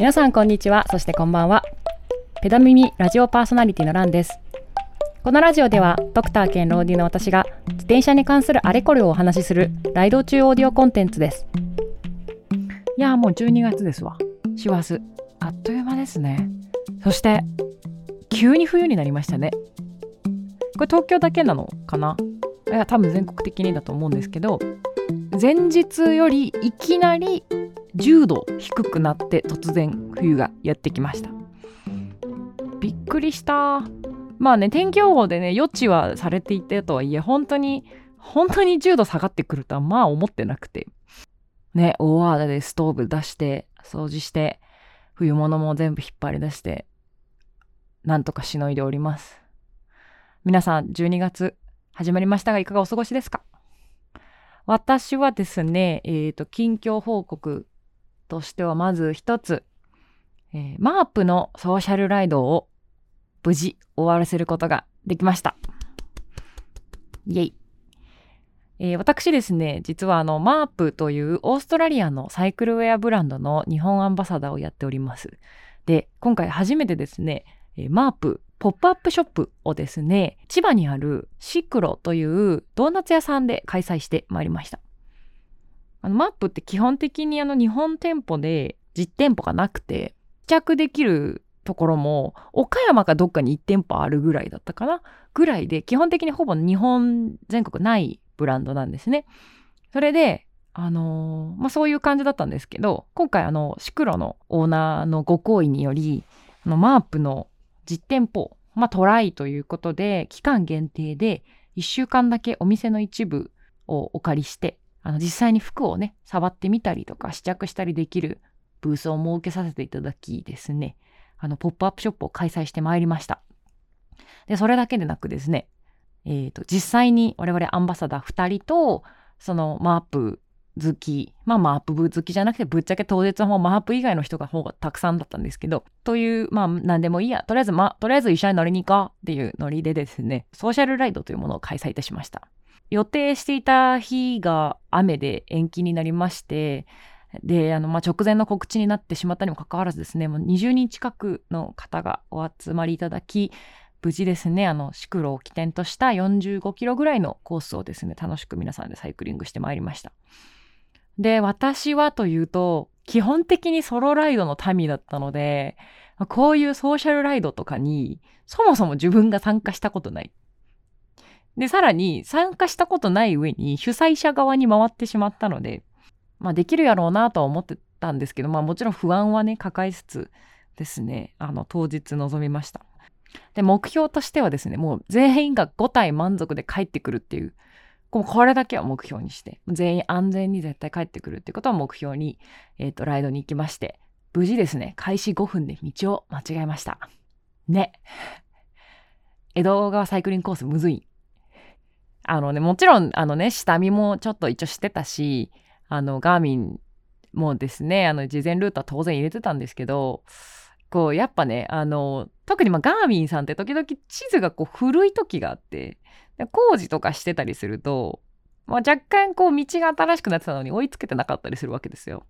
皆さんこんにちは。そしてこんばんは。ペダミミラジオパーソナリティのランです。このラジオではドクター兼ローディの私が自転車に関するあれこれをお話しするライド中オーディオコンテンツです。いやもう12月ですわ。師走。あっという間ですね。そして急に冬になりましたね。これ東京だけなのかな？いや多分全国的にだと思うんですけど前日よりいきなり10度低くなって突然冬がやってきました。びっくりした。まあね天気予報でね予知はされていたとはいえ本当に本当に10度下がってくるとはまあ思ってなくて。ね大泡でストーブ出して掃除して冬物も全部引っ張り出してなんとかしのいでおります。皆さん12月始まりましたがいかがお過ごしですか？私はですね、えーと、近況報告としてはまず一つ、えー、マープのソーシャルライドを無事終わらせることができました。イェイ。えー、私ですね、実はあの、マープというオーストラリアのサイクルウェアブランドの日本アンバサダーをやっております。で、今回初めてですね、えー、マープポップアップショップをですね、千葉にあるシクロというドーナツ屋さんで開催してまいりました。あのマップって基本的にあの日本店舗で実店舗がなくて、試着できるところも岡山かどっかに1店舗あるぐらいだったかなぐらいで基本的にほぼ日本全国ないブランドなんですね。それであのー、まあ、そういう感じだったんですけど今回あのシクロのオーナーのご好意によりあのマープの実店舗、まあ、トライということで、期間限定で1週間だけお店の一部をお借りして、あの実際に服をね、触ってみたりとか試着したりできるブースを設けさせていただきですね、あの、ポップアップショップを開催してまいりました。で、それだけでなくですね、えっ、ー、と、実際に我々アンバサダー2人と、そのマープ好き、まあマープ部好きじゃなくてぶっちゃけ当日はもうマープ以外の人が方がたくさんだったんですけど、という、まあ何でもいいや、とりあえずまあ、とりあえず一緒に乗りに行こう。っていうノリでですね、ソーシャルライドというものを開催いたしました。予定していた日が雨で延期になりまして、で、あの、まあ、直前の告知になってしまったにもかかわらずですね、もう20人近くの方がお集まりいただき、無事ですね、あの、シクロを起点とした45キロぐらいのコースをですね、楽しく皆さんでサイクリングしてまいりました。で、私はというと、基本的にソロライドの民だったので、こういうソーシャルライドとかに、そもそも自分が参加したことない。で、さらに参加したことない上に主催者側に回ってしまったので、まあできるやろうなとは思ってたんですけど、まあもちろん不安はね、抱えつつですね、あの、当日臨みました。で、目標としてはですね、もう全員が5体満足で帰ってくるっていう、これだけは目標にして、全員安全に絶対帰ってくるってことを目標に、えっ、ー、と、ライドに行きまして、無事ですね、開始5分で道を間違えました。ね。江戸川サイクリングコースむずい。あのね、もちろん、あのね、下見もちょっと一応してたし、あの、ガーミンもですね、あの、事前ルートは当然入れてたんですけど、こう、やっぱね、あの、特にまあガーミンさんって時々地図がこう古い時があって、工事とかしてたりすると、まあ、若干こう道が新しくなってたのに追いつけてなかったりするわけですよ。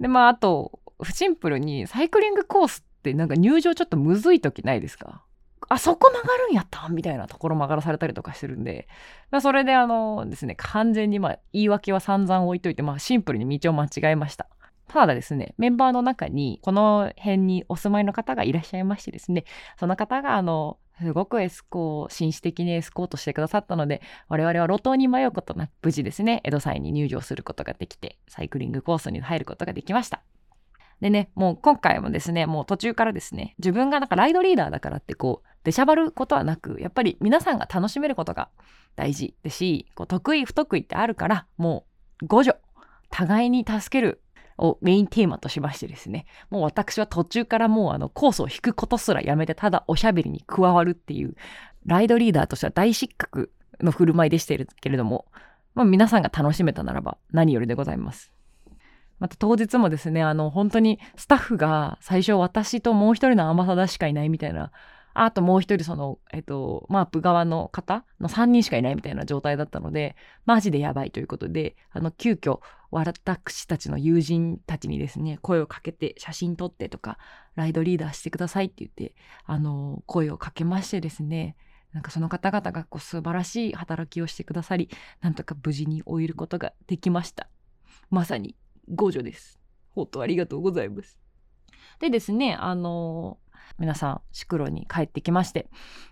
でまああとシンプルにサイクリングコースってなんか入場ちょっとむずい時ないですか？あそこ曲がるんやった？みたいなところ曲がらされたりとかしてるんで、まあ、それであのですね完全にまあ言い訳は散々置いといて、まあ、シンプルに道を間違えました。ただですね、メンバーの中にこの辺にお住まいの方がいらっしゃいましてですね、その方があのすごくエスコー、紳士的にエスコートしてくださったので、我々は路頭に迷うことなく無事ですね、江戸祭に入場することができて、サイクリングコースに入ることができました。でね、もう今回もですね、もう途中からですね、自分がなんかライドリーダーだからってこう、出しゃばることはなく、やっぱり皆さんが楽しめることが大事ですし、こう得意不得意ってあるから、もう互助、互いに助けるをメインテーマとしましてですね、もう私は途中からもうあのコースを引くことすらやめてただおしゃべりに加わるっていう、ライドリーダーとしては大失格の振る舞いでしたけれども、まあ、皆さんが楽しめたならば何よりでございます。また当日もですね、あの本当にスタッフが最初私ともう一人のアンバサダーしかいないみたいな、あともう一人その、えっと、マープ側の方の3人しかいないみたいな状態だったので、マジでやばいということで、あの、急遽、私たちの友人たちにですね、声をかけて、写真撮ってとか、ライドリーダーしてくださいって言って、あの、声をかけましてですね、なんかその方々がこう素晴らしい働きをしてくださり、なんとか無事に終えることができました。まさに、互助です。本当ありがとうございます。でですね、あの皆さん、シクロに帰ってきまして、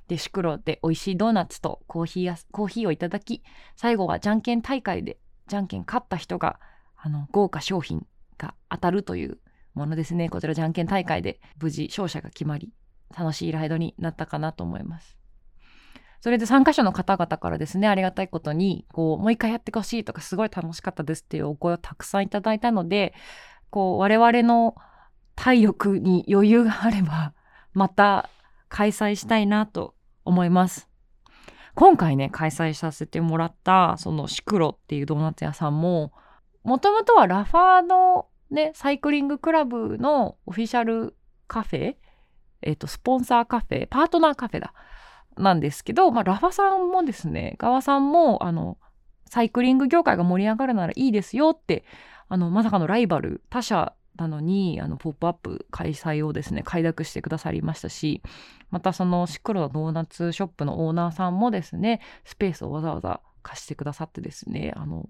で、シクロで美味しいドーナツとコーヒーや、コーヒーをいただき、最後はじゃんけん大会で、じゃんけん勝った人が、あの、豪華商品が当たるというものですね。こちらじゃんけん大会で無事勝者が決まり、楽しいライドになったかなと思います。それで参加者の方々からですね、ありがたいことに、こう、もう一回やってほしいとか、すごい楽しかったですっていうお声をたくさんいただいたので、こう、我々の体力に余裕があれば、また開催したいなと思います。今回ね、開催させてもらった、そのシクロっていうドーナツ屋さんも、もともとはラファーのね、サイクリングクラブのオフィシャルカフェ、えっ、ー、と、スポンサーカフェ、パートナーカフェだ、なんですけど、まあ、ラファさんもですね、側さんも、あの、サイクリング業界が盛り上がるならいいですよって、あの、まさかのライバル、他社なのに、あの、ポップアップ開催をですね、快諾してくださりましたし、またそのシクロドーナツショップのオーナーさんもですね、スペースをわざわざ貸してくださってですね、あの、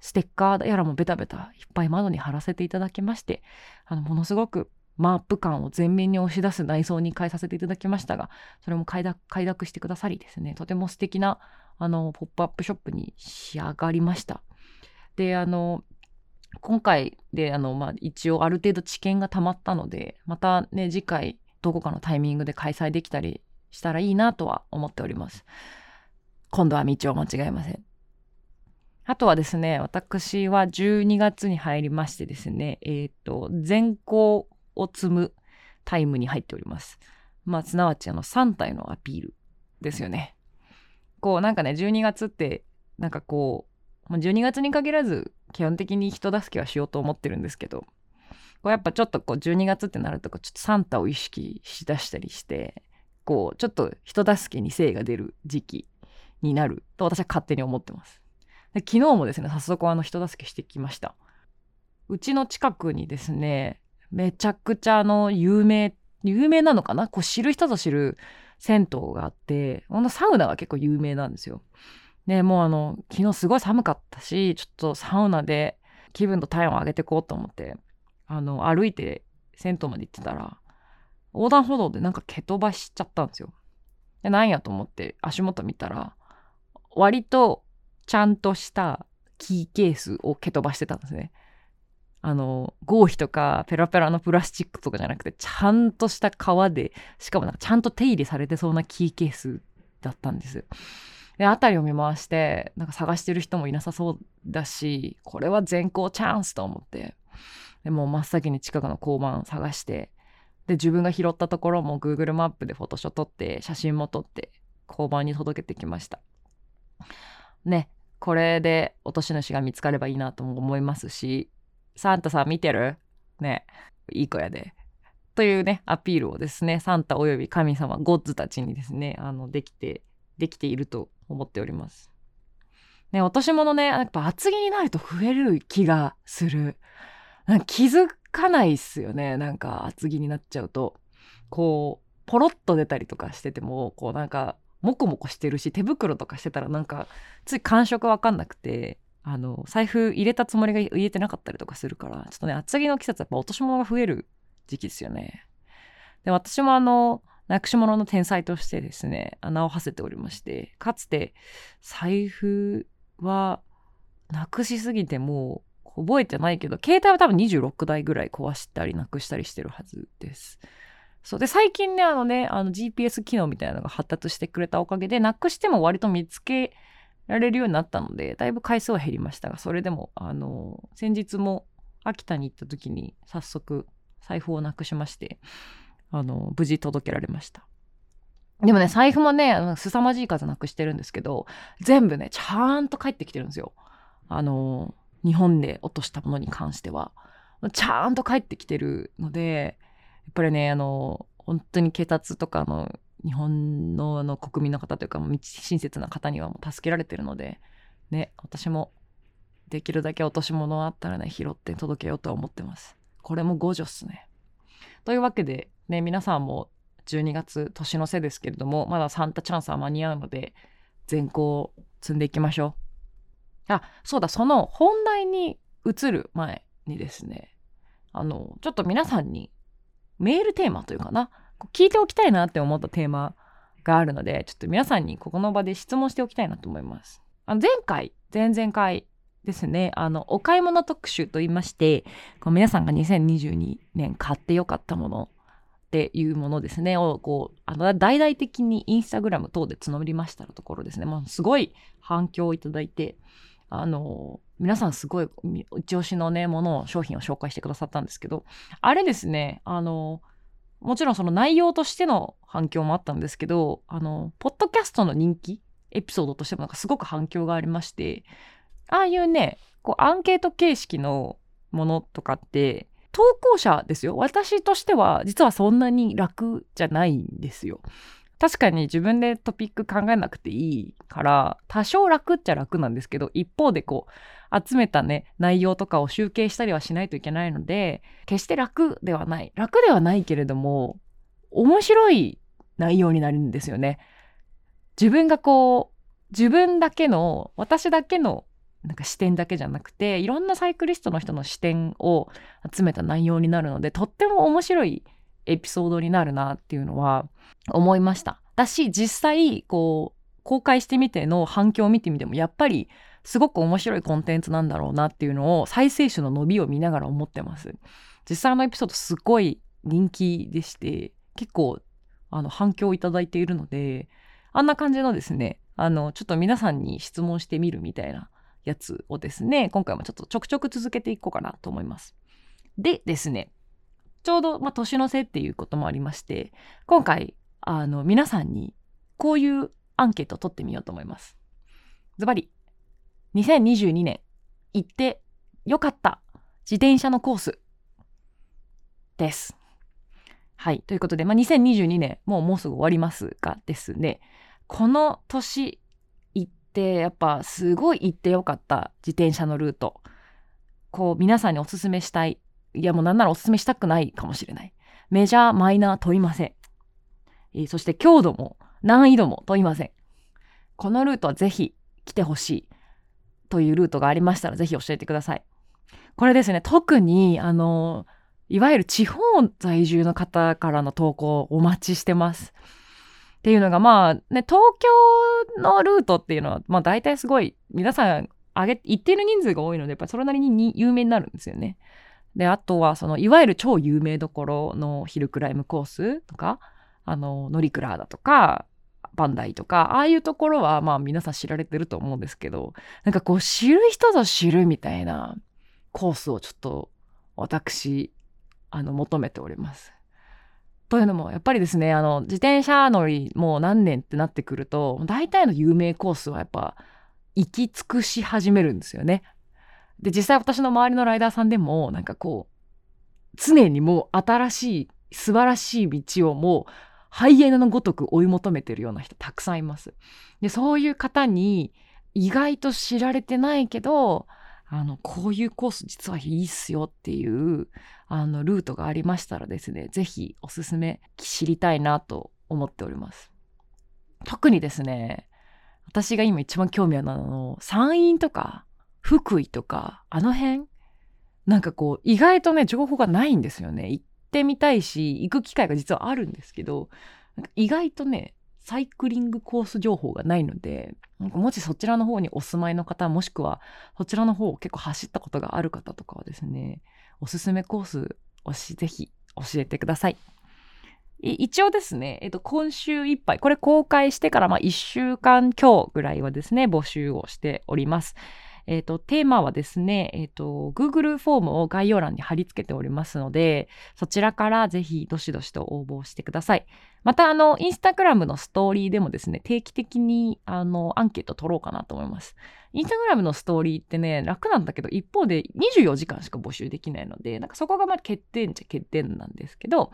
ステッカーやらもベタベタいっぱい窓に貼らせていただきまして、あの、ものすごくマップ感を前面に押し出す内装に変えさせていただきましたが、それも快諾快諾してくださりですね、とても素敵な、あの、ポップアップショップに仕上がりました。で、あの、今回であの、まあ、一応ある程度知見がたまったのでまたね次回どこかのタイミングで開催できたりしたらいいなとは思っております。今度は道を間違えません。あとはですね私は12月に入りましてですねえっ、ー、と全校を積むタイムに入っております。まあすなわちあの3体のアピールですよね。こうなんかね12月ってなんかこう12月に限らず基本的に人助けはしようと思ってるんですけど、こうやっぱちょっとこう12月ってなるとちょっとサンタを意識しだしたりして、こうちょっと人助けに精が出る時期になると私は勝手に思ってます。で昨日もですね、早速あの人助けしてきました。うちの近くにですね、めちゃくちゃあの有名、有名なのかな？こう知る人ぞ知る銭湯があって、このサウナが結構有名なんですよ。で、もうあの、昨日すごい寒かったし、ちょっとサウナで気分と体温を上げていこうと思って、あの、歩いて銭湯まで行ってたら、横断歩道でなんか蹴飛ばしちゃったんですよ。で、なんやと思って足元見たら、割とちゃんとしたキーケースを蹴飛ばしてたんですね。あの、合皮とかペラペラのプラスチックとかじゃなくて、ちゃんとした革で、しかもなんかちゃんと手入れされてそうなキーケースだったんです。で辺りを見回してなんか探してる人もいなさそうだしこれは全校チャンスと思って。でもう真っ先に近くの交番探してで自分が拾ったところも Google マップでフォトショ撮って写真も撮って交番に届けてきました。ねこれで落とし主が見つかればいいなとも思いますしサンタさん見てる？ねいい子やで。というねアピールをですねサンタおよび神様ゴッズたちにですねあのできてできていると思っております。ね、落とし物ね、やっぱ厚着になると増える気がする。なんか気づかないっすよね。なんか厚着になっちゃうと。こう、ポロッと出たりとかしてても、こうなんか、モコモコしてるし、手袋とかしてたらなんか、つい感触わかんなくて、あの、財布入れたつもりが入れてなかったりとかするから、ちょっとね、厚着の季節はやっぱ落とし物が増える時期ですよね。で、私もあの、なくし物の天才としてですね、穴を馳せておりまして、かつて財布はなくしすぎてもう覚えてないけど、携帯は多分26台ぐらい壊したりなくしたりしてるはずです。そうで、最近ね、あのね、あの GPS 機能みたいなのが発達してくれたおかげで、なくしても割と見つけられるようになったので、だいぶ回数は減りましたが、それでも、あの、先日も秋田に行った時に早速財布をなくしまして、あの、無事届けられました。でもね、財布もね、凄まじい数なくしてるんですけど、全部ね、ちゃんと帰ってきてるんですよ。あの、日本で落としたものに関しては。ちゃんと帰ってきてるので、やっぱりね、あの、本当に血圧とかの日本のあの国民の方というか親切な方にはもう助けられてるのでね私もできるだけ落とし物あったらね拾って届けようとは思ってますこれも5助っすねというわけでね皆さんも12月年の瀬ですけれどもまだサンタチャンスは間に合うので全校積んでいきましょう。あそうだその本題に移る前にですねあのちょっと皆さんにメールテーマというかな聞いておきたいなって思ったテーマがあるのでちょっと皆さんにここの場で質問しておきたいなと思います。あの前回前々回ですねあのお買い物特集といいましてこう皆さんが2022年買ってよかったものっていうものですね。をこうあの大々的にインスタグラム等で募りましたところですね、まあ、すごい反響をいただいてあの皆さんすごい一押しのねものを商品を紹介してくださったんですけどあれですねあのもちろんその内容としての反響もあったんですけどあのポッドキャストの人気エピソードとしてもなんかすごく反響がありましてああいうねこうアンケート形式のものとかって投稿者ですよ私としては実はそんなに楽じゃないんですよ。確かに自分でトピック考えなくていいから多少楽っちゃ楽なんですけど一方でこう集めたね内容とかを集計したりはしないといけないので決して楽ではない楽ではないけれども面白い内容になるんですよね。自分がこう自分だけの私だけのなんか視点だけじゃなくていろんなサイクリストの人の視点を集めた内容になるのでとっても面白いエピソードになるなっていうのは思いました。だし実際こう公開してみての反響を見てみてもやっぱりすごく面白いコンテンツなんだろうなっていうのを再生種の伸びを見ながら思ってます。実際のエピソードすごい人気でして結構あの反響をいただいているのであんな感じのですねあのちょっと皆さんに質問してみるみたいなやつをですね、今回もちょっとちょくちょく続けていこうかなと思います。でですね、ちょうど、まあ、年の瀬っていうこともありまして、今回、あの、皆さんにこういうアンケートを取ってみようと思います。ズバリ、2022年行ってよかった自転車のコースです。はい。ということで、まあ、2022年、もうもうすぐ終わりますがですね、この年ってやっぱすごい行ってよかった自転車のルート。こう皆さんにおすすめしたい。いやもうなんならおすすめしたくないかもしれない。メジャーマイナー問いません、えー、そして強度も難易度も問いません。このルートはぜひ来てほしいというルートがありましたらぜひ教えてください。これですね特にあのいわゆる地方在住の方からの投稿お待ちしてます。っていうのがまあね東京のルートっていうのはまあ大体すごい皆さん上げ一定の人数が多いのでやっぱりそれなりに有名になるんですよね。であとはそのいわゆる超有名どころのヒルクライムコースとかあのノリクラーだとかバンダイとかああいうところはまあ皆さん知られてると思うんですけどなんかこう知る人ぞ知るみたいなコースをちょっと私あの求めております。というのもやっぱりですねあの自転車乗りもう何年ってなってくると大体の有名コースはやっぱ行き尽くし始めるんですよね。で実際私の周りのライダーさんでもなんかこう常にもう新しい素晴らしい道をもうハイエナのごとく追い求めてるような人たくさんいます。でそういう方に意外と知られてないけどあのこういうコース実はいいっすよっていうあのルートがありましたらですね是非おすすめ知りたいなと思っております。特にですね私が今一番興味あるのは山陰とか福井とかあの辺なんかこう意外とね情報がないんですよね。行ってみたいし行く機会が実はあるんですけど意外とねサイクリングコース情報がないのでもしそちらの方にお住まいの方もしくはそちらの方を結構走ったことがある方とかはですねおすすめコースをしぜひ教えてください。一応ですね、えっと、今週いっぱい、これ公開してからまあ1週間強ぐらいはですね、募集をしております。えっ、と、テーマはですね、えっ、と、Google フォームを概要欄に貼り付けておりますので、そちらからぜひどしどしと応募してください。また、あの、インスタグラムのストーリーでもですね、定期的に、あの、アンケート取ろうかなと思います。インスタグラムのストーリーってね、楽なんだけど、一方で24時間しか募集できないので、なんかそこがまあ欠点っちゃ欠点なんですけど、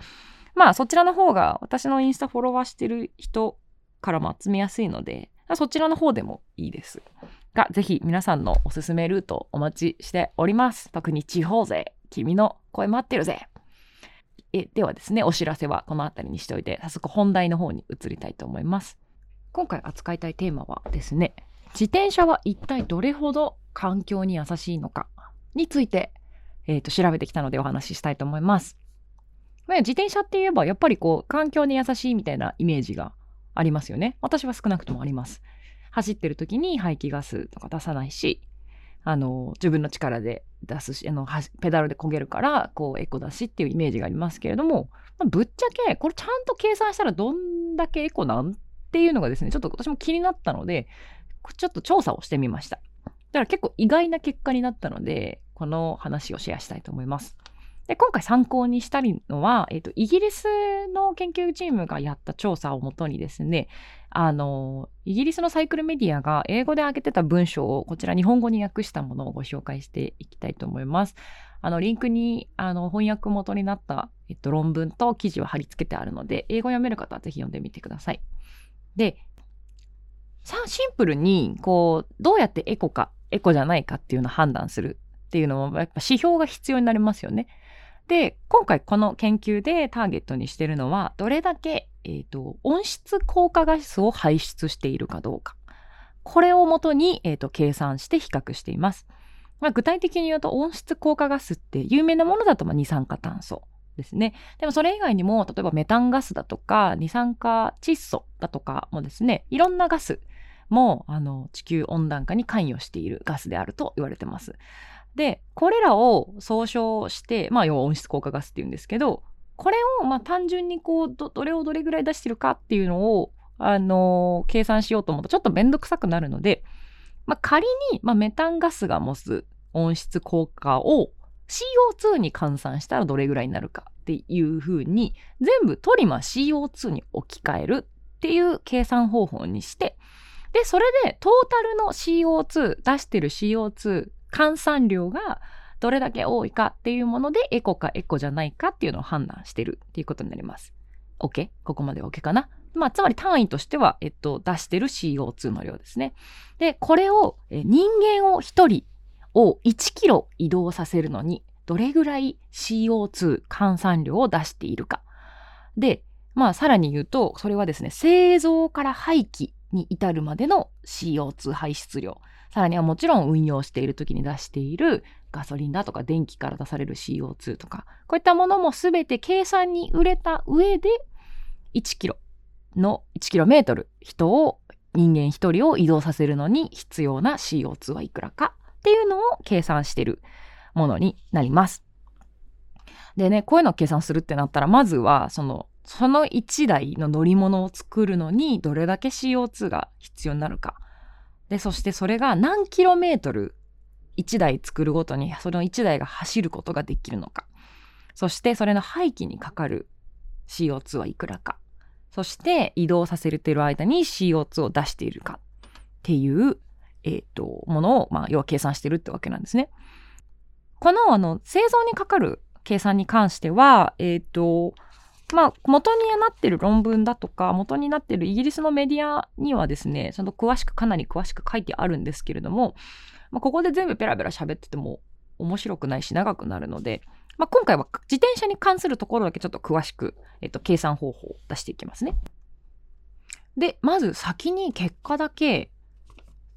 まあそちらの方が私のインスタフォロワーしてる人からも集めやすいので、そちらの方でもいいです。が、ぜひ皆さんのおすすめルートお待ちしております。特に地方勢、君の声待ってるぜ。えではですね、お知らせはこの辺りにしておいて、早速本題の方に移りたいと思います。今回扱いたいテーマはですね、自転車は一体どれほど環境に優しいのかについて、えーと、調べてきたのでお話ししたいと思います。ま自転車って言えばやっぱりこう環境に優しいみたいなイメージがありますよね。私は少なくともあります。走ってる時に排気ガスとか出さないし、あの、自分の力で出すし、あの、ペダルで焦げるから、こう、エコだしっていうイメージがありますけれども、まあ、ぶっちゃけ、これちゃんと計算したらどんだけエコなんっていうのがですね、ちょっと私も気になったので、ちょっと調査をしてみました。だから結構意外な結果になったので、この話をシェアしたいと思います。で今回参考にしたいのは、えーと、イギリスの研究チームがやった調査をもとにですねあのイギリスのサイクルメディアが英語で上げてた文章をこちら日本語に訳したものをご紹介していきたいと思います。あのリンクにあの翻訳元になった、えっと、論文と記事を貼り付けてあるので英語読める方はぜひ読んでみてください。でシンプルにこうどうやってエコかエコじゃないかっていうのを判断するっていうのもやっぱ指標が必要になりますよね。で、今回この研究でターゲットにしてるのは、どれだけ、えーと、温室効果ガスを排出しているかどうか。これをもとに、えーと、計算して比較しています。まあ、具体的に言うと温室効果ガスって有名なものだとま二酸化炭素ですね。でもそれ以外にも例えばメタンガスだとか二酸化窒素だとかもですねいろんなガスもあの地球温暖化に関与しているガスであると言われてます。で、これらを総称して、まあ、要は温室効果ガスっていうんですけど、これを、まあ、単純にこうど、れをどれぐらい出してるかっていうのを、あのー、計算しようと思うとちょっとめんどくさくなるので、まあ、仮に、まあ、メタンガスが持つ温室効果を CO2 に換算したらどれぐらいになるかっていうふうに、全部トリマ CO2 に置き換えるっていう計算方法にして、で、それでトータルの CO2、出してる CO2 換算量がどれだけ多いかっていうものでエコかエコじゃないかっていうのを判断してるっていうことになります。OK? ここまで OK かな？まあ、つまり単位としては、えっと、出してる CO2 の量ですね。で、これを、え人間を1人を1キロ移動させるのに、どれぐらい CO2 換算量を出しているか。で、まあ、さらに言うと、それはですね、製造から廃棄に至るまでの CO2 排出量。さらにはもちろん運用している時に出しているガソリンだとか電気から出される CO2 とか、こういったものも全て計算に売れた上で、1キロの1キロメートル人を、人間1人を移動させるのに必要な CO2 はいくらかっていうのを計算してるものになります。でね、こういうのを計算するってなったら、まずは、その、その1台の乗り物を作るのにどれだけ CO2 が必要になるか。で、そしてそれが何キロメートル1台作るごとにその1台が走ることができるのか。そしてそれの廃棄にかかる CO2 はいくらか。そして移動させてる間に CO2 を出しているかっていう、えー、と、ものを、まあ、要は計算してるってわけなんですね。この、あの、製造にかかる計算に関しては、えっ、ー、と、まあ、元になってる論文だとか、元になってるイギリスのメディアにはですね、ちゃんと詳しく、かなり詳しく書いてあるんですけれども、まあ、ここで全部ペラペラ喋ってても面白くないし長くなるので、まあ、今回は自転車に関するところだけちょっと詳しく、えっと、計算方法を出していきますね。で、まず先に結果だけ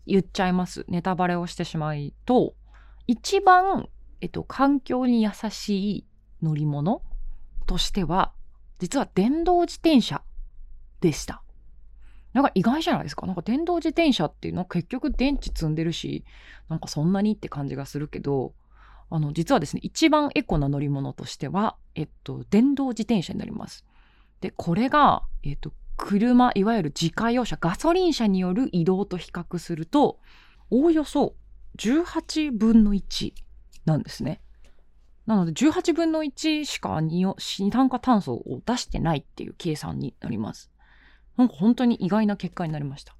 言っちゃいます。ネタバレをしてしまいと、一番、えっと、環境に優しい乗り物としては、実は電動自転車でした。なんか意外じゃないですか？なんか電動自転車っていうのは結局電池積んでるし、なんかそんなにって感じがするけど、あの、実はですね、一番エコな乗り物としては、えっと、電動自転車になります。で、これが、えっと、車、いわゆる自家用車、ガソリン車による移動と比較すると、おおよそ18分の1なんですね。なので18分の1しか二酸化炭素を出してないっていう計算になります。なんか本当に意外な結果になりました。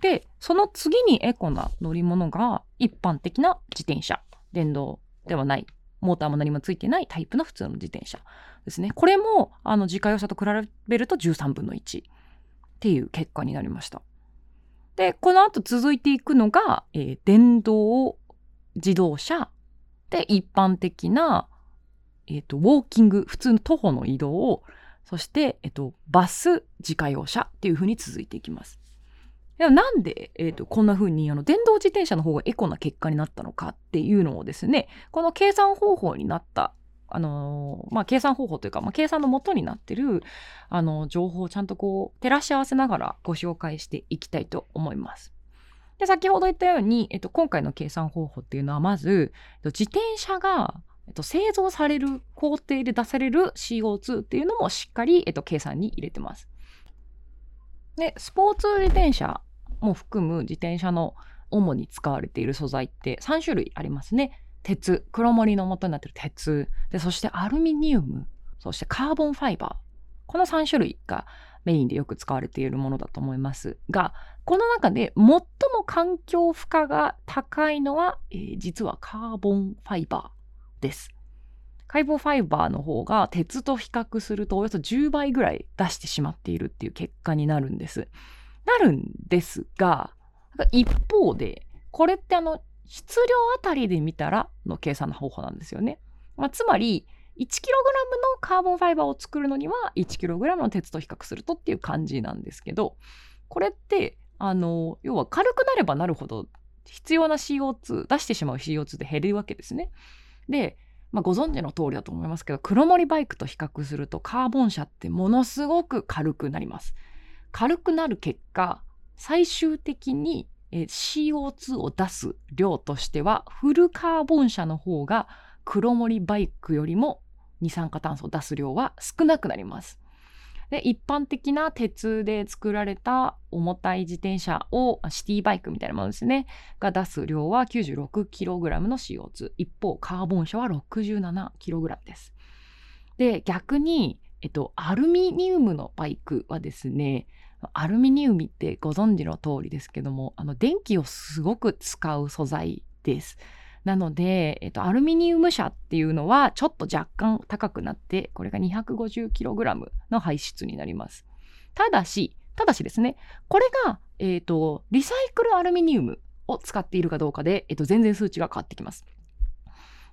で、その次にエコな乗り物が一般的な自転車。電動ではない。モーターも何もついてないタイプの普通の自転車ですね。これも、あの、自家用車と比べると13分の1っていう結果になりました。で、この後続いていくのが、えー、電動自動車で一般的な、えっ、ー、と、ウォーキング、普通の徒歩の移動をそして、えっ、ー、と、バス自家用車っていう風に続いていきます。でなんで、えーと、こんな風にあの電動自転車の方がエコな結果になったのかっていうのをですねこの計算方法になったあのまあ、計算方法というか、まあ、計算の元になってるあの情報をちゃんとこう照らし合わせながらご紹介していきたいと思います。で先ほど言ったように、えっと、今回の計算方法っていうのはまず自転車が、えっと、製造される工程で出される CO2 っていうのもしっかり、えっと、計算に入れてます。でスポーツ自転車も含む自転車の主に使われている素材って3種類ありますね。鉄、黒森の元になってる鉄、でそしてアルミニウム、そしてカーボンファイバー。この3種類がメインでよく使われているものだと思いますが、この中で最も環境負荷が高いのは、えー、実はカーボンファイバーです。カーボンファイバーの方が鉄と比較するとおよそ10倍ぐらい出してしまっているっていう結果になるんです。なるんですが、一方で、これってあの、質量あたりで見たらの計算の方法なんですよね。まあ、つまり、1kg のカーボンファイバーを作るのには 1kg の鉄と比較するとっていう感じなんですけど、これって、あの、要は軽くなればなるほど必要な CO2、出してしまう CO2 で減るわけですね。で、まあ、ご存知の通りだと思いますけど、黒森バイクと比較するとカーボン車ってものすごく軽くなります。軽くなる結果最終的に CO2 を出す量としてはフルカーボン車の方が黒森バイクよりも二酸化炭素を出す量は少なくなります。で一般的な鉄で作られた重たい自転車をシティバイクみたいなものですねが出す量は 96kg の CO2 一方カーボン車は 67kg です。で逆に、えっと、アルミニウムのバイクはですねアルミニウムってご存知の通りですけども、あの電気をすごく使う素材です。なので、えっと、アルミニウム車っていうのはちょっと若干高くなって、これが 250kg の排出になります。ただし、ただしですね、これが、えっと、リサイクルアルミニウムを使っているかどうかで、えっと、全然数値が変わってきます。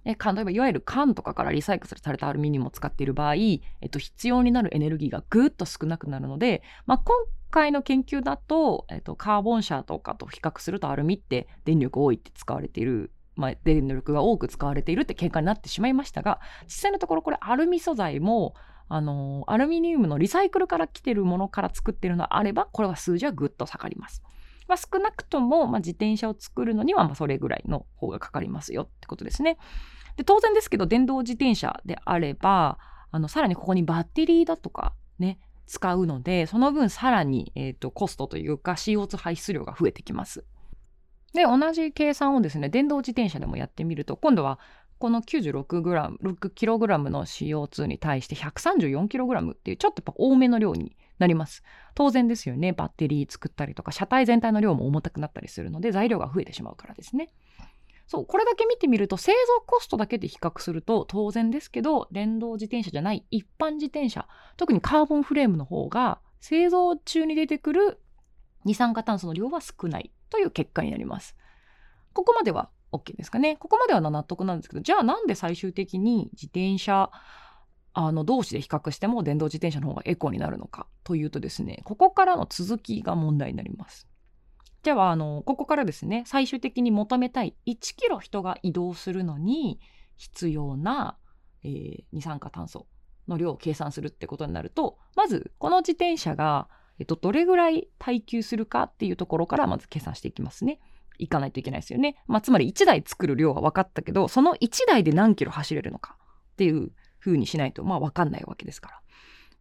例えばいわゆる缶とかからリサイクルされたアルミニウムを使っている場合、えっと、必要になるエネルギーがぐっと少なくなるので、まあ、今回の研究だと、えっと、カーボン車とかと比較するとアルミって電力多いって使われている、まあ、電力が多く使われているって結果になってしまいましたが実際のところこれアルミ素材もあのアルミニウムのリサイクルから来てるものから作ってるのあればこれは数字はぐっと下がります。まあ、少なくとも、まあ、自転車を作るのにはまそれぐらいの方がかかりますよってことですね。で当然ですけど電動自転車であればあのさらにここにバッテリーだとかね使うので、その分さらに、えーと、コストというか CO2 排出量が増えてきます。で、同じ計算をですね、電動自転車でもやってみると、今度はこの 96g、6kg の CO2 に対して 134kg っていうちょっとやっぱ多めの量になります。当然ですよね。バッテリー作ったりとか、車体全体の量も重たくなったりするので、材料が増えてしまうからですね。そう、これだけ見てみると、製造コストだけで比較すると、当然ですけど、電動自転車じゃない一般自転車、特にカーボンフレームの方が、製造中に出てくる二酸化炭素の量は少ないという結果になります。ここまでは OK ですかね。ここまでは納得なんですけど、じゃあなんで最終的に自転車あの同士で比較しても電動自転車の方がエコになるのかというとですね、ここからの続きが問題になります。じゃあ、あの、ここからですね、最終的に求めたい1キロ人が移動するのに必要な、えー、二酸化炭素の量を計算するってことになると、まず、この自転車が、えっと、どれぐらい耐久するかっていうところからまず計算していきますね。いかないといけないですよね。まあ、つまり1台作る量は分かったけど、その1台で何キロ走れるのかっていう風にしないと、まあ、分かんないわけですから。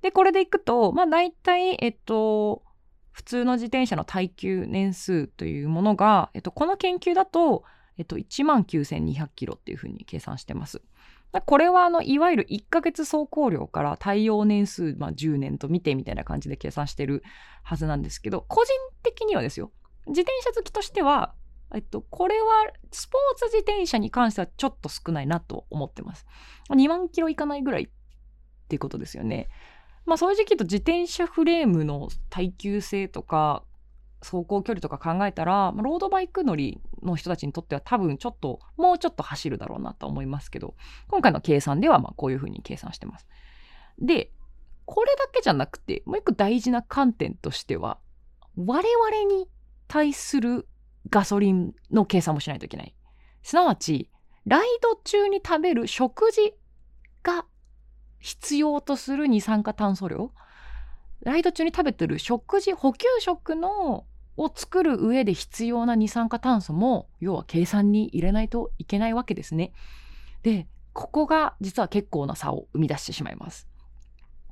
で、これでいくと、まあ、大体、えっと、普通の自転車の耐久年数というものが、えっと、この研究だと、えっと、1万9200キロっていうふうに計算してます。これはあのいわゆる1ヶ月走行量から耐用年数、まあ、10年と見てみたいな感じで計算してるはずなんですけど個人的にはですよ自転車好きとしては、えっと、これはスポーツ自転車に関してはちょっと少ないなと思ってます。2万キロいかないぐらいっていうことですよね。まあそういうと自転車フレームの耐久性とか走行距離とか考えたら、ロードバイク乗りの人たちにとっては多分ちょっと、もうちょっと走るだろうなと思いますけど、今回の計算ではまあこういうふうに計算してます。で、これだけじゃなくて、もう一個大事な観点としては、我々に対するガソリンの計算もしないといけない。すなわち、ライド中に食べる食事が必要とする二酸化炭素量ライド中に食べてる食事補給食のを作る上で必要な二酸化炭素も要は計算に入れないといけないわけですね。でここが実は結構な差を生み出してしまいます。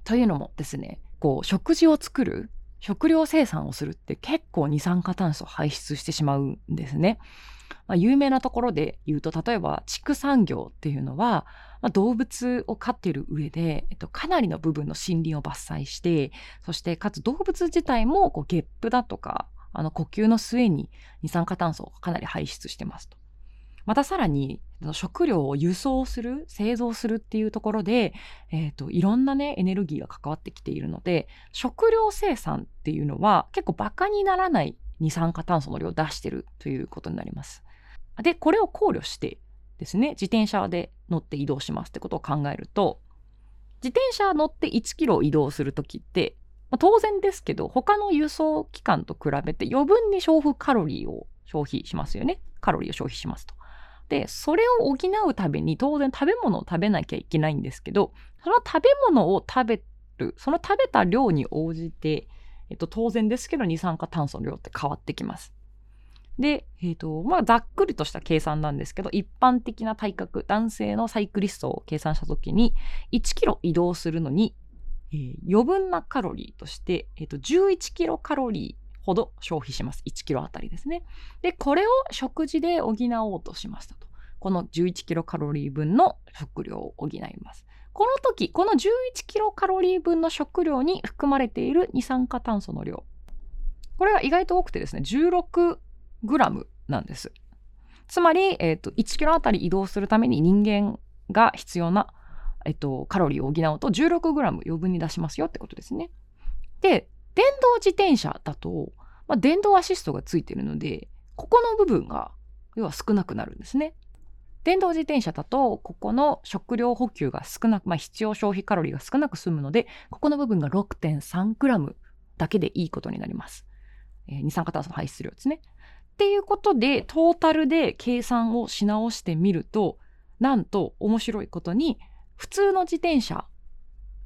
というのもですねこう食事を作る食料生産をするって結構二酸化炭素を排出してしまうんですね。まあ、有名なところで言うと例えば畜産業っていうのは、まあ、動物を飼っている上で、えっと、かなりの部分の森林を伐採してそしてかつ動物自体もこうゲップだとかあの呼吸の末に二酸化炭素をかなり排出してますと。またさらに食料を輸送する製造するっていうところで、えーと、いろんなねエネルギーが関わってきているので食料生産っていうのは結構バカにならない二酸化炭素の量を出してるということになります。で、これを考慮してですね、自転車で乗って移動しますってことを考えると、自転車乗って1キロ移動するときって、まあ、当然ですけど、他の輸送機関と比べて余分に消費カロリーを消費しますよね。カロリーを消費しますと。で、それを補うために当然食べ物を食べなきゃいけないんですけど、その食べ物を食べる、その食べた量に応じて、えっと、当然ですけど二酸化炭素の量って変わってきます。で、え、ー、と、まあ、ざっくりとした計算なんですけど、一般的な体格、男性のサイクリストを計算したときに、1キロ移動するのに、えー、余分なカロリーとして、えっ、ー、と、11キロカロリーほど消費します。1キロあたりですね。で、これを食事で補おうとしましたと。この11キロカロリー分の食料を補います。この時、この11キロカロリー分の食料に含まれている二酸化炭素の量。これが意外と多くてですね、16グラムなんです。つまり、えーと、1キロあたり移動するために人間が必要な、えーと、カロリーを補うと16グラム余分に出しますよってことですね。で、電動自転車だと、まあ、電動アシストがついてるので、ここの部分が要は少なくなるんですね。電動自転車だと、ここの食料補給が少なく、まあ、必要消費カロリーが少なく済むので、ここの部分が 6.3g だけでいいことになります。えー、二酸化炭素の排出量ですね。っていうことで、トータルで計算をし直してみると、なんと面白いことに、普通の自転車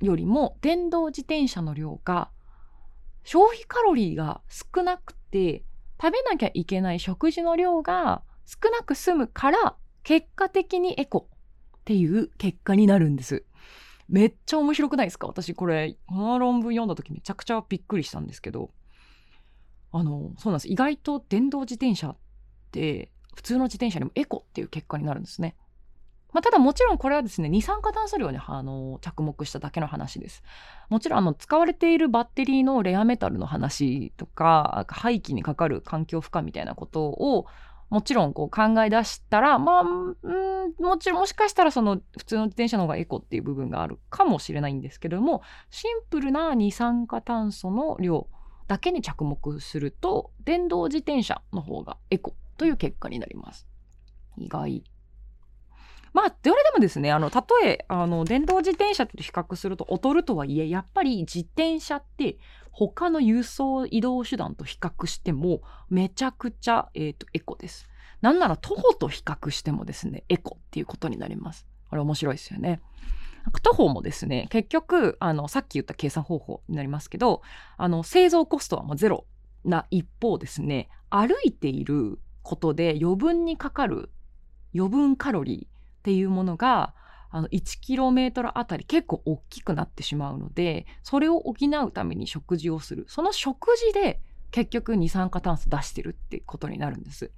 よりも電動自転車の量が消費カロリーが少なくて食べなきゃいけない食事の量が少なく済むから結果的にエコっていう結果になるんです。めっちゃ面白くないですか？私これこの論文読んだ時めちゃくちゃびっくりしたんですけどあの、そうなんです。意外と電動自転車って、普通の自転車にもエコっていう結果になるんですね。まあ、ただもちろんこれはですね、二酸化炭素量にあの着目しただけの話です。もちろんあの使われているバッテリーのレアメタルの話とか、廃棄にかかる環境負荷みたいなことを、もちろんこう考え出したら、まあ、んもちろんもしかしたらその普通の自転車の方がエコっていう部分があるかもしれないんですけども、シンプルな二酸化炭素の量、だけに着目すると電動自転車の方がエコという結果になります。意外。まあ、どれでもですね、あの、たとえ、あの、電動自転車と比較すると劣るとはいえ、やっぱり自転車って他の輸送移動手段と比較してもめちゃくちゃ、えっ、ー、と、エコです。なんなら徒歩と比較してもですね、エコっていうことになります。これ面白いですよね。徒歩もですね、結局、あの、さっき言った計算方法になりますけど、あの、製造コストはもうゼロな一方ですね、歩いていることで余分にかかる余分カロリーっていうものが、あの 1km あたり結構大きくなってしまうので、それを補うために食事をする。その食事で結局二酸化炭素出してるってことになるんです。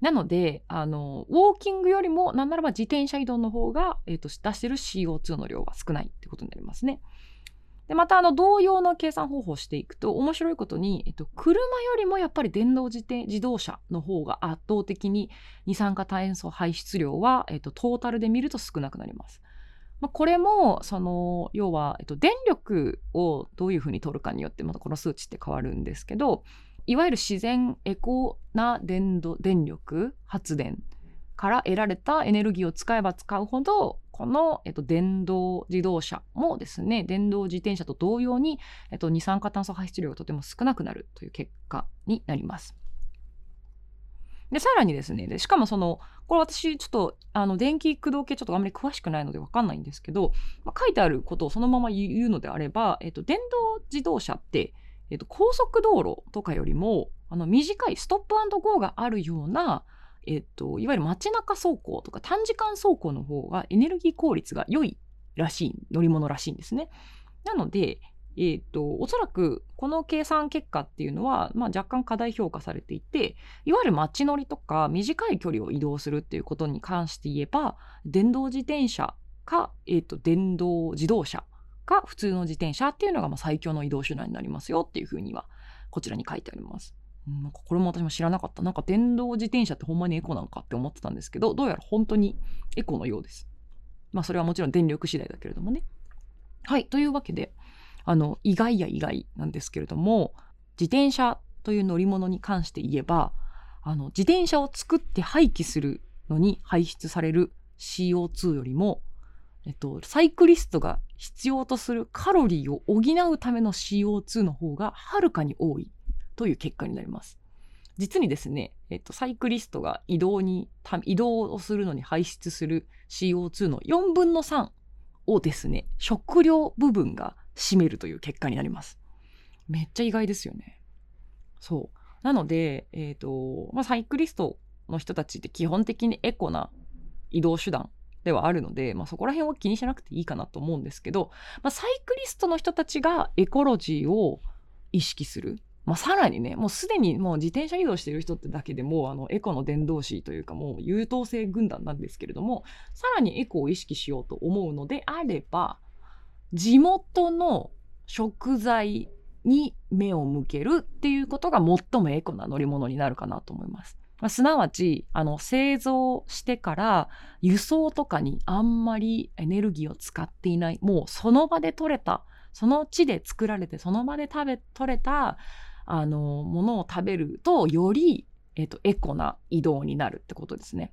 なので、あの、ウォーキングよりも、なんならば自転車移動の方が、え、ー、と、出してる CO2 の量は少ないってことになりますね。で、また、あの、同様の計算方法をしていくと、面白いことに、えっと、車よりもやっぱり電動自転自動車の方が圧倒的に二酸化炭素排出量は、えっと、トータルで見ると少なくなります。まあ、これも、その、要は、えっと、電力をどういうふうに取るかによって、またこの数値って変わるんですけど、いわゆる自然エコな電電力発電から得られたエネルギーを使えば使うほど、この、えっと、電動自動車もですね、電動自転車と同様に、えっと、二酸化炭素排出量がとても少なくなるという結果になります。で、さらにですね、でしかもその、これ私、ちょっと、あの、電気駆動系ちょっとあんまり詳しくないのでわかんないんですけど、まあ、書いてあることをそのまま言うのであれば、えっと、電動自動車って、えっと、高速道路とかよりも、あの、短いストップゴーがあるような、えっと、いわゆる街中走行とか短時間走行の方がエネルギー効率が良いらしい乗り物らしいんですね。なので、えっ、と、おそらくこの計算結果っていうのは、まあ、若干過大評価されていて、いわゆる街乗りとか短い距離を移動するっていうことに関して言えば、電動自転車か、えっ、と、電動自動車か普通の自転車っていうのがまあ最強の移動手段になりますよっていうふうには、こちらに書いてあります。なんかこれも私も知らなかった。なんか電動自転車ってほんまにエコなんかって思ってたんですけど、どうやら本当にエコのようです。まあそれはもちろん電力次第だけれどもね。はい。というわけで、あの、意外や意外なんですけれども、自転車という乗り物に関して言えば、あの、自転車を作って廃棄するのに排出される CO2 よりも、えっと、サイクリストが必要とするカロリーを補うための CO2 の方がはるかに多いという結果になります。実にですね、えっと、サイクリストが移動に、移動をするのに排出する CO2 の4分の3をですね、食料部分が占めるという結果になります。めっちゃ意外ですよね。そう。なので、えっ、ー、と、まあ、サイクリストの人たちって基本的にエコな移動手段ではあるので、まあ、そこら辺は気にしなくていいかなと思うんですけど、まあ、サイクリストの人たちがエコロジーを意識する。まあ、さらにね、もうすでにもう自転車移動している人ってだけでも、あの、エコの伝道師というかもう優等生軍団なんですけれども、さらにエコを意識しようと思うのであれば、地元の食材に目を向けるっていうことが最もエコな乗り物になるかなと思います。まあ、すなわち、あの、製造してから輸送とかにあんまりエネルギーを使っていない、もうその場で取れた、その地で作られて、その場で食べ、取れたあの、ものを食べると、より、えっ、と、エコな移動になるってことですね。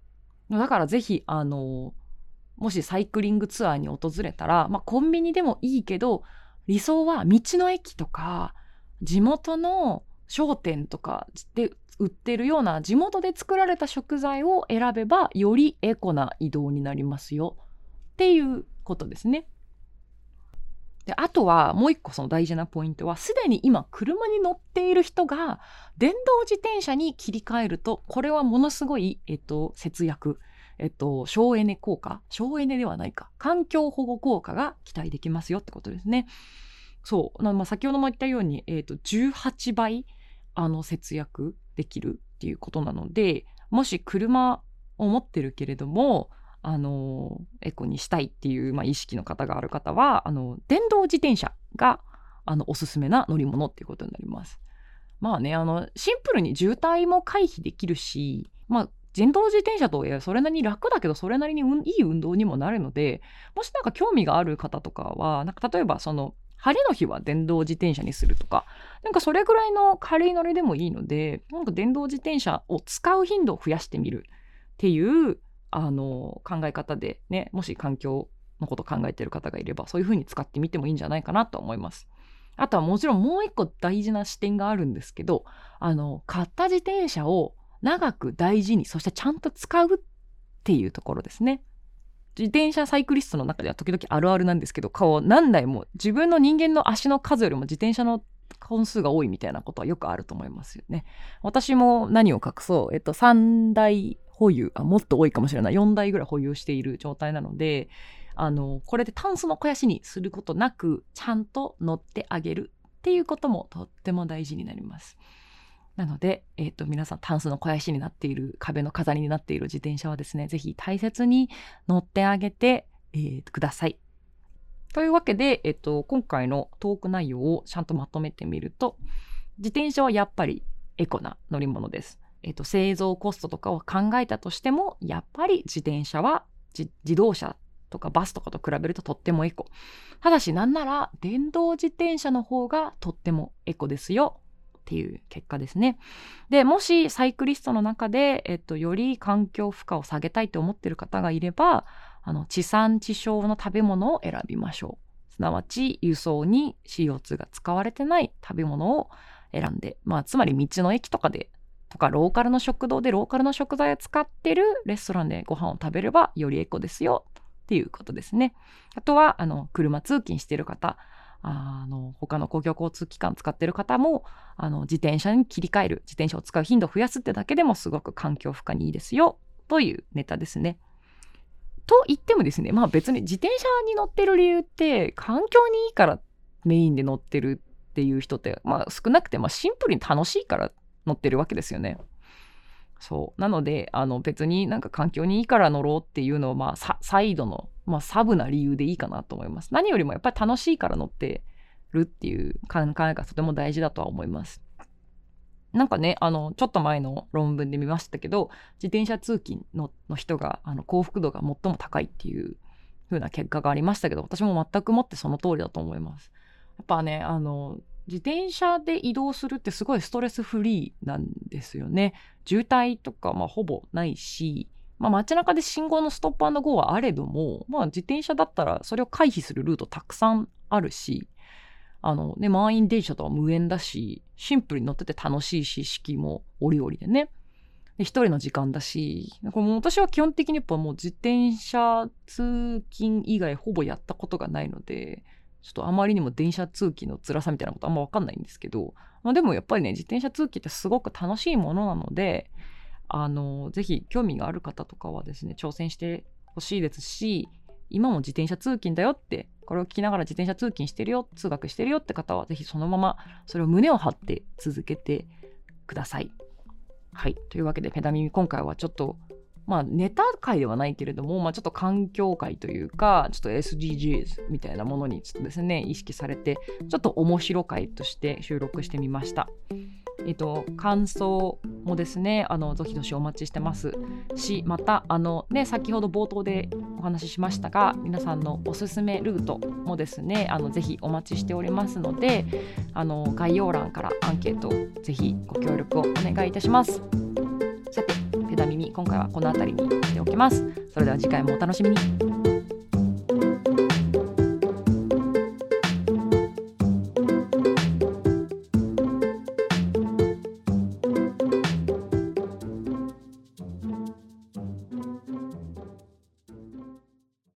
だからぜひ、あの、もしサイクリングツアーに訪れたら、まあ、コンビニでもいいけど、理想は道の駅とか、地元の商店とかで売ってるような地元で作られた食材を選べば、よりエコな移動になりますよ。っていうことですね。で、あとはもう一個その大事なポイントは、すでに今車に乗っている人が電動自転車に切り替えると、これはものすごい、えっと、節約、えっと、省エネ効果省エネではないか。環境保護効果が期待できますよってことですね。そう。まあ、先ほども言ったように、えっと、18倍、あの、節約できるっていうことなので、もし車を持ってるけれども、あの、エコにしたいっていう、まあ、意識の方がある方は、あの、電動自転車が、あの、おすすめな乗り物っていうことになります。まあね、あの、シンプルに渋滞も回避できるし、まあ、電動自転車といえそれなりに楽だけど、それなりにいい運動にもなるので、もしなんか興味がある方とかは、なんか例えばその、晴れの日は電動自転車にするとか、なんかそれぐらいの軽い乗りでもいいので、なんか電動自転車を使う頻度を増やしてみるっていうあの、考え方でね、もし環境のこと考えてる方がいれば、そういうふうに使ってみてもいいんじゃないかなと思います。あとはもちろんもう一個大事な視点があるんですけど、あの、買った自転車を長く大事に、そしてちゃんと使うっていうところですね。自転車サイクリストの中では時々あるあるなんですけど、顔何台も自分の人間の足の数よりも自転車の本数が多いみたいなことはよくあると思いますよね。私も何を隠そう、えっと、3台保有、あ、もっと多いかもしれない。4台ぐらい保有している状態なので、あの、これでタンスの肥やしにすることなく、ちゃんと乗ってあげるっていうこともとっても大事になります。なので、えーと、皆さんタンスの肥やしになっている壁の飾りになっている自転車はですね是非大切に乗ってあげて、えー、ください。というわけで、えーと、今回のトーク内容をちゃんとまとめてみると自転車はやっぱりエコな乗り物です。えーと、製造コストとかを考えたとしてもやっぱり自転車は自動車とかバスとかと比べるととってもエコ。ただしなんなら電動自転車の方がとってもエコですよっていう結果ですね。で、もしサイクリストの中で、えっと、より環境負荷を下げたいと思ってる方がいれば、あの、地産地消の食べ物を選びましょう。すなわち、輸送に CO2 が使われてない食べ物を選んで、まあ、つまり道の駅とかで、とか、ローカルの食堂でローカルの食材を使ってるレストランでご飯を食べればよりエコですよっていうことですね。あとは、あの、車通勤してる方、あの他の公共交通機関使ってる方もあの自転車に切り替える自転車を使う頻度を増やすってだけでもすごく環境負荷にいいですよというネタですね。と言ってもですねまあ別に自転車に乗ってる理由って環境にいいからメインで乗ってるっていう人ってまあ少なくてまあシンプルに楽しいから乗ってるわけですよね。そう。なのであの別になんか環境にいいから乗ろうっていうのはまあサイドの、まあ、サブな理由でいいかなと思います。何よりもやっぱり楽しいから乗ってるっていう考えがとても大事だとは思います。なんかねあのちょっと前の論文で見ましたけど自転車通勤のの人があの幸福度が最も高いっていう風な結果がありましたけど私も全くもってその通りだと思います。やっぱねあの自転車で移動するってすごいストレスフリーなんですよね。渋滞とかまあほぼないし、まあ、街中で信号のストップゴーはあれども、まあ、自転車だったらそれを回避するルートたくさんあるし、あのね、満員電車とは無縁だし、シンプルに乗ってて楽しいし、式も折々でね。一人の時間だし、これも私は基本的にやっぱもう自転車通勤以外ほぼやったことがないので、ちょっとあまりにも電車通勤の辛さみたいなことあんま分かんないんですけど、まあ、でもやっぱりね自転車通勤ってすごく楽しいものなのであのぜひ興味がある方とかはですね挑戦してほしいですし今も自転車通勤だよってこれを聞きながら自転車通勤してるよ通学してるよって方はぜひそのままそれを胸を張って続けてください。はいというわけでペダミミ今回はちょっとまあ、ネタ界ではないけれども、まあ、ちょっと環境界というか、ちょっと SDGs みたいなものにちょっとですね、意識されて、ちょっと面白回として収録してみました。えっと、感想もですね、あの、どしどしお待ちしてますし、また、あのね、先ほど冒頭でお話ししましたが、皆さんのおすすめルートもですね、あの、ぜひお待ちしておりますので、あの、概要欄からアンケート、ぜひご協力をお願いいたします。さて、ペダ耳今回はこの辺りにしておきます。それでは次回もお楽しみに。